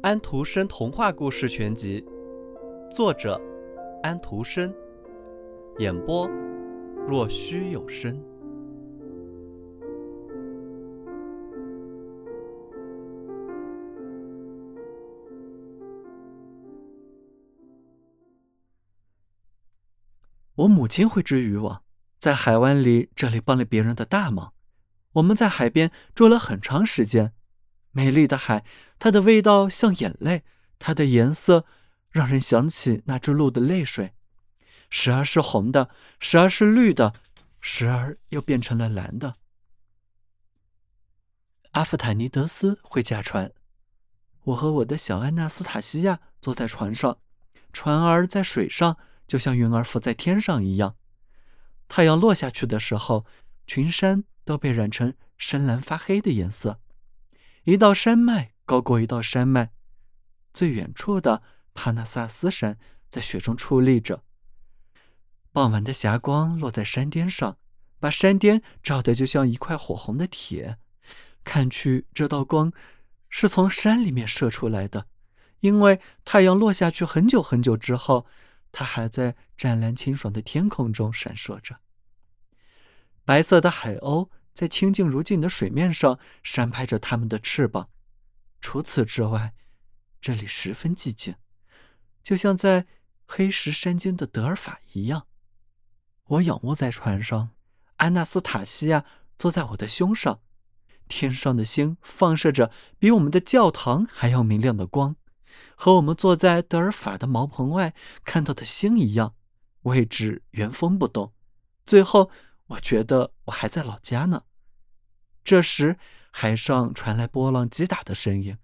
安徒生童话故事全集，作者安徒生，演播若虚有声。我母亲会织渔网，在海湾里，这里帮了别人的大忙。我们在海边住了很长时间，美丽的海，它的味道像眼泪，它的颜色让人想起那只鹿的泪水，时而是红的，时而是绿的，时而又变成了蓝的。阿夫坦尼德斯会驾船，我和我的小安娜斯塔西亚坐在船上，船儿在水上。就像云儿浮在天上一样，太阳落下去的时候，群山都被染成深蓝发黑的颜色，一道山脉高过一道山脉，最远处的帕纳萨斯山在雪中矗立着。傍晚的霞光落在山巅上，把山巅照得就像一块火红的铁。看去这道光是从山里面射出来的，因为太阳落下去很久很久之后。它还在湛蓝清爽的天空中闪烁着。白色的海鸥在清静如镜的水面上扇拍着它们的翅膀。除此之外，这里十分寂静，就像在黑石山间的德尔法一样。我仰卧在船上，安娜斯塔西亚坐在我的胸上。天上的星放射着比我们的教堂还要明亮的光。和我们坐在德尔法的茅棚外看到的星一样，位置原封不动。最后，我觉得我还在老家呢。这时，海上传来波浪击打的声音，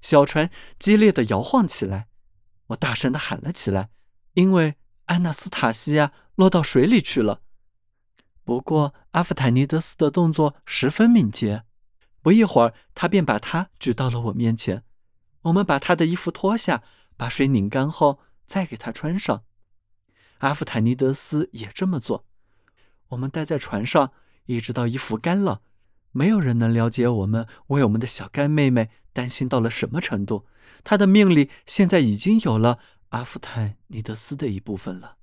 小船激烈的摇晃起来。我大声的喊了起来，因为安娜斯塔西亚落到水里去了。不过，阿夫坦尼德斯的动作十分敏捷，不一会儿，他便把她举到了我面前。我们把他的衣服脱下，把水拧干后再给他穿上。阿夫坦尼德斯也这么做。我们待在船上，一直到衣服干了。没有人能了解我们为我们的小干妹妹担心到了什么程度。她的命里现在已经有了阿夫坦尼德斯的一部分了。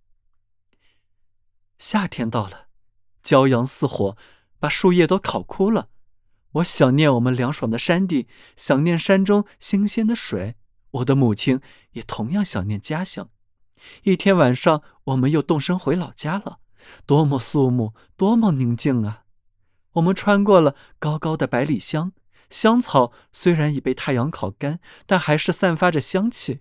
夏天到了，骄阳似火，把树叶都烤枯了。我想念我们凉爽的山地，想念山中新鲜的水。我的母亲也同样想念家乡。一天晚上，我们又动身回老家了，多么肃穆，多么宁静啊！我们穿过了高高的百里香，香草虽然已被太阳烤干，但还是散发着香气。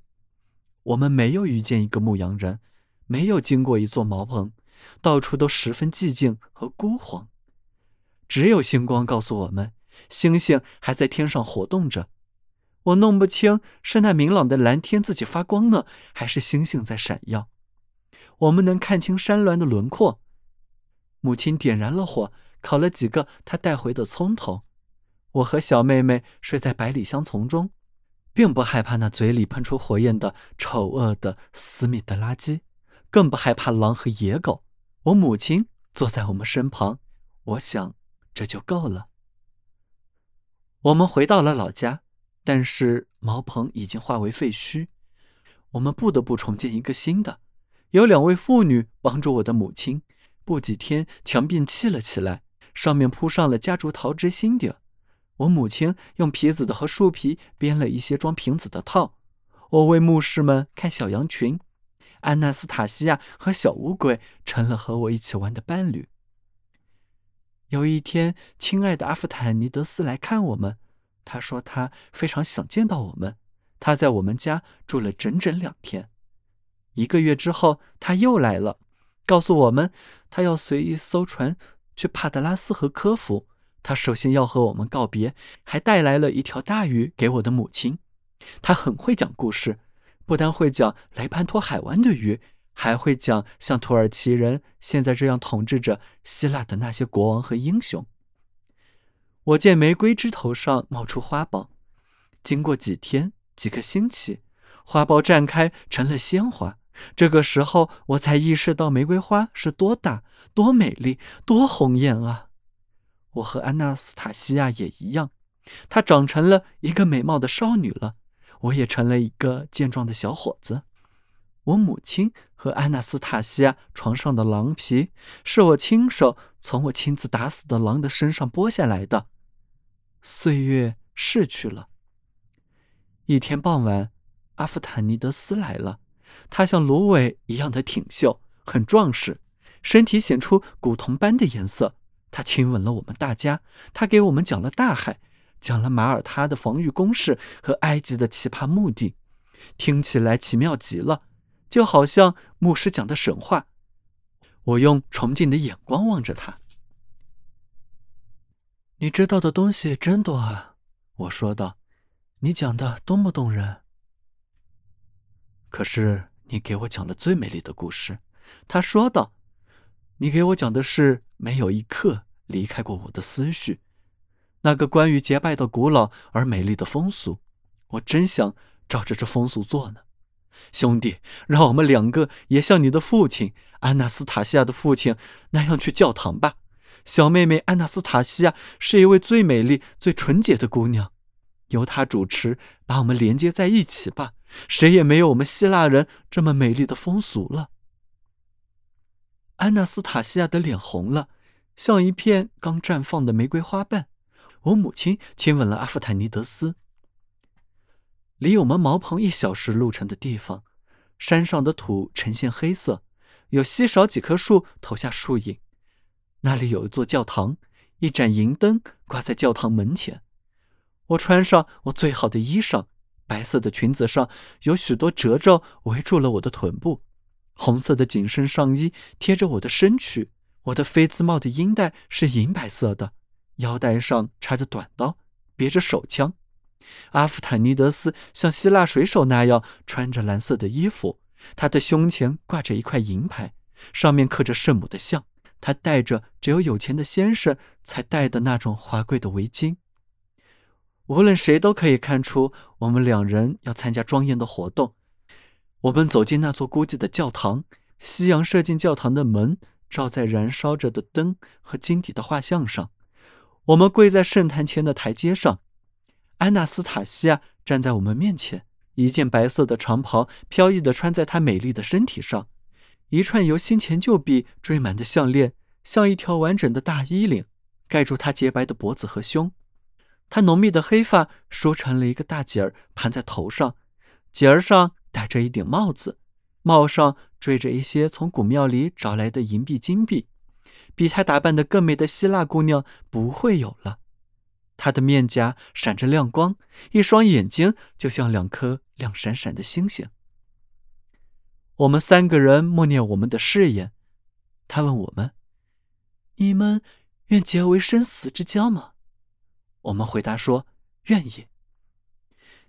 我们没有遇见一个牧羊人，没有经过一座茅棚，到处都十分寂静和孤荒，只有星光告诉我们。星星还在天上活动着，我弄不清是那明朗的蓝天自己发光呢，还是星星在闪耀。我们能看清山峦的轮廓。母亲点燃了火，烤了几个她带回的葱头。我和小妹妹睡在百里香丛中，并不害怕那嘴里喷出火焰的丑恶的斯密德垃圾，更不害怕狼和野狗。我母亲坐在我们身旁，我想这就够了。我们回到了老家，但是茅棚已经化为废墟。我们不得不重建一个新的。有两位妇女帮助我的母亲。不几天，墙便砌了起来，上面铺上了夹竹桃枝心顶。我母亲用皮子的和树皮编了一些装瓶子的套。我为牧师们看小羊群。安娜斯塔西亚和小乌龟成了和我一起玩的伴侣。有一天，亲爱的阿夫坦尼德斯来看我们，他说他非常想见到我们。他在我们家住了整整两天。一个月之后，他又来了，告诉我们他要随一艘船去帕德拉斯和科夫。他首先要和我们告别，还带来了一条大鱼给我的母亲。他很会讲故事，不但会讲雷潘托海湾的鱼。还会讲像土耳其人现在这样统治着希腊的那些国王和英雄。我见玫瑰枝头上冒出花苞，经过几天、几个星期，花苞绽开成了鲜花。这个时候，我才意识到玫瑰花是多大、多美丽、多红艳啊！我和安娜斯塔西亚也一样，她长成了一个美貌的少女了，我也成了一个健壮的小伙子。我母亲和安娜斯塔西亚床上的狼皮，是我亲手从我亲自打死的狼的身上剥下来的。岁月逝去了。一天傍晚，阿夫坦尼德斯来了，他像芦苇一样的挺秀，很壮实，身体显出古铜般的颜色。他亲吻了我们大家，他给我们讲了大海，讲了马耳他的防御工事和埃及的奇葩墓地，听起来奇妙极了。就好像牧师讲的神话，我用崇敬的眼光望着他。你知道的东西真多啊，我说道。你讲的多么动人。可是你给我讲了最美丽的故事，他说道。你给我讲的是没有一刻离开过我的思绪，那个关于结拜的古老而美丽的风俗，我真想照着这风俗做呢。兄弟，让我们两个也像你的父亲安娜斯塔西亚的父亲那样去教堂吧。小妹妹安娜斯塔西亚是一位最美丽、最纯洁的姑娘，由他主持，把我们连接在一起吧。谁也没有我们希腊人这么美丽的风俗了。安娜斯塔西亚的脸红了，像一片刚绽放的玫瑰花瓣。我母亲亲吻了阿夫坦尼德斯。离我们茅棚一小时路程的地方，山上的土呈现黑色，有稀少几棵树投下树影。那里有一座教堂，一盏银灯挂在教堂门前。我穿上我最好的衣裳，白色的裙子上有许多褶皱围住了我的臀部，红色的紧身上衣贴着我的身躯。我的菲兹帽的缨带是银白色的，腰带上插着短刀，别着手枪。阿夫坦尼德斯像希腊水手那样穿着蓝色的衣服，他的胸前挂着一块银牌，上面刻着圣母的像。他戴着只有有钱的先生才戴的那种华贵的围巾。无论谁都可以看出，我们两人要参加庄严的活动。我们走进那座孤寂的教堂，夕阳射进教堂的门，照在燃烧着的灯和金底的画像上。我们跪在圣坛前的台阶上。安娜斯塔西亚站在我们面前，一件白色的长袍飘逸地穿在她美丽的身体上，一串由先前旧臂缀满的项链像一条完整的大衣领，盖住她洁白的脖子和胸。她浓密的黑发梳成了一个大结儿，盘在头上，结儿上戴着一顶帽子，帽上缀着一些从古庙里找来的银币、金币，比她打扮的更美的希腊姑娘不会有了。他的面颊闪着亮光，一双眼睛就像两颗亮闪闪的星星。我们三个人默念我们的誓言。他问我们：“你们愿结为生死之交吗？”我们回答说：“愿意。”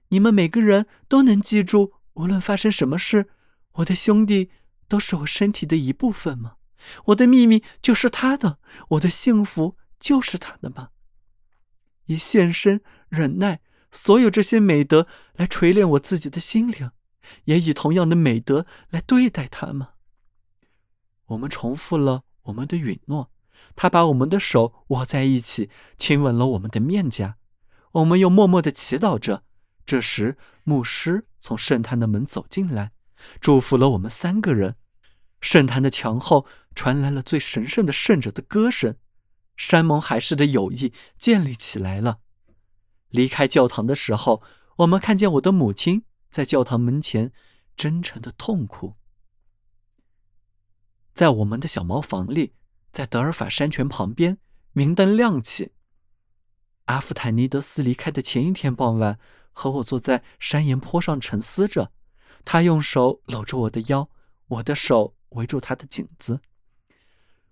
你们每个人都能记住，无论发生什么事，我的兄弟都是我身体的一部分吗？我的秘密就是他的，我的幸福就是他的吗？以献身、忍耐，所有这些美德来锤炼我自己的心灵，也以同样的美德来对待他们。我们重复了我们的允诺，他把我们的手握在一起，亲吻了我们的面颊。我们又默默的祈祷着。这时，牧师从圣坛的门走进来，祝福了我们三个人。圣坛的墙后传来了最神圣的圣者的歌声。山盟海誓的友谊建立起来了。离开教堂的时候，我们看见我的母亲在教堂门前真诚的痛哭。在我们的小茅房里，在德尔法山泉旁边，明灯亮起。阿夫坦尼德斯离开的前一天傍晚，和我坐在山岩坡上沉思着。他用手搂着我的腰，我的手围住他的颈子。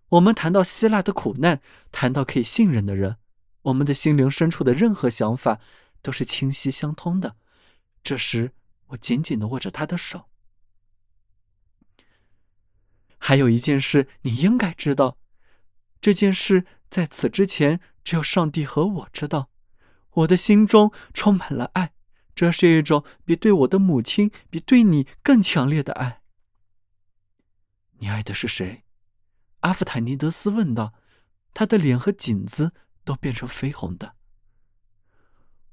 我们谈到希腊的苦难，谈到可以信任的人，我们的心灵深处的任何想法都是清晰相通的。这时，我紧紧的握着他的手。还有一件事你应该知道，这件事在此之前只有上帝和我知道。我的心中充满了爱，这是一种比对我的母亲、比对你更强烈的爱。你爱的是谁？阿夫坦尼德斯问道，他的脸和颈子都变成绯红的。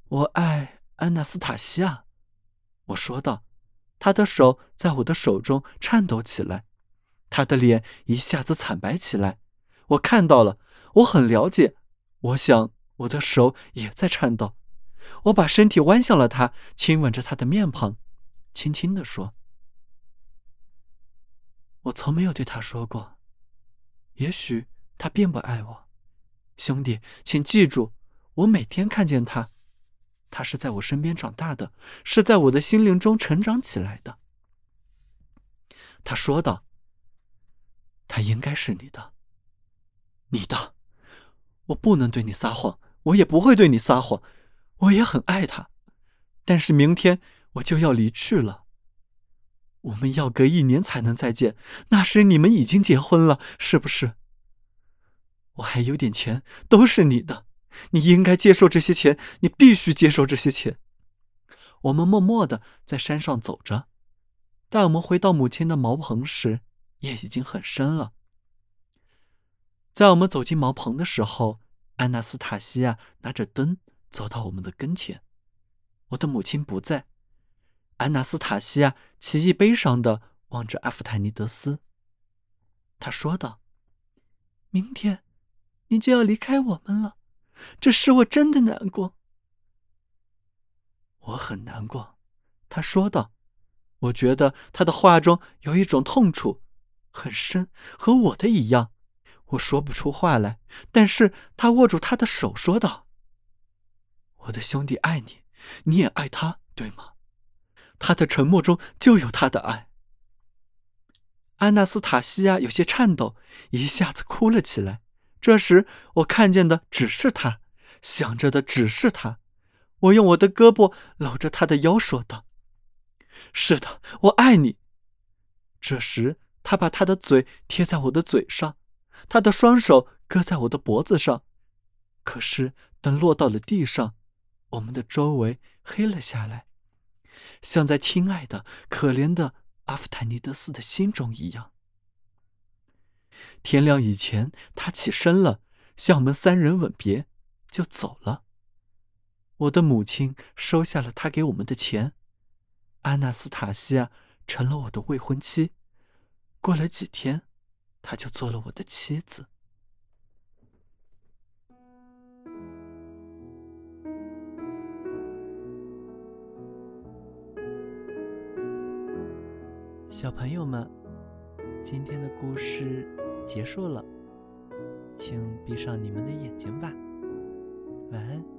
我爱安娜斯塔西亚，我说道。他的手在我的手中颤抖起来，他的脸一下子惨白起来。我看到了，我很了解。我想我的手也在颤抖。我把身体弯向了他，亲吻着他的面庞，轻轻地说：“我从没有对他说过，也许他并不爱我。兄弟，请记住，我每天看见他。”他是在我身边长大的，是在我的心灵中成长起来的。他说道：“他应该是你的，你的。我不能对你撒谎，我也不会对你撒谎。我也很爱他，但是明天我就要离去了。我们要隔一年才能再见，那时你们已经结婚了，是不是？我还有点钱，都是你的。”你应该接受这些钱，你必须接受这些钱。我们默默的在山上走着，待我们回到母亲的茅棚时，夜已经很深了。在我们走进茅棚的时候，安娜斯塔西亚拿着灯走到我们的跟前。我的母亲不在，安娜斯塔西亚奇异悲伤的望着阿夫泰尼德斯。他说道：“明天，你就要离开我们了。”这使我真的难过。我很难过，他说道。我觉得他的话中有一种痛楚，很深，和我的一样。我说不出话来，但是他握住他的手说道：“我的兄弟爱你，你也爱他，对吗？”他的沉默中就有他的爱。安娜斯塔西亚有些颤抖，一下子哭了起来。这时，我看见的只是他，想着的只是他。我用我的胳膊搂着他的腰，说道：“是的，我爱你。”这时，他把他的嘴贴在我的嘴上，他的双手搁在我的脖子上。可是，等落到了地上，我们的周围黑了下来，像在亲爱的、可怜的阿夫泰尼德斯的心中一样。天亮以前，他起身了，向我们三人吻别，就走了。我的母亲收下了他给我们的钱，安娜斯塔西亚成了我的未婚妻。过了几天，她就做了我的妻子。小朋友们，今天的故事。结束了，请闭上你们的眼睛吧，晚安。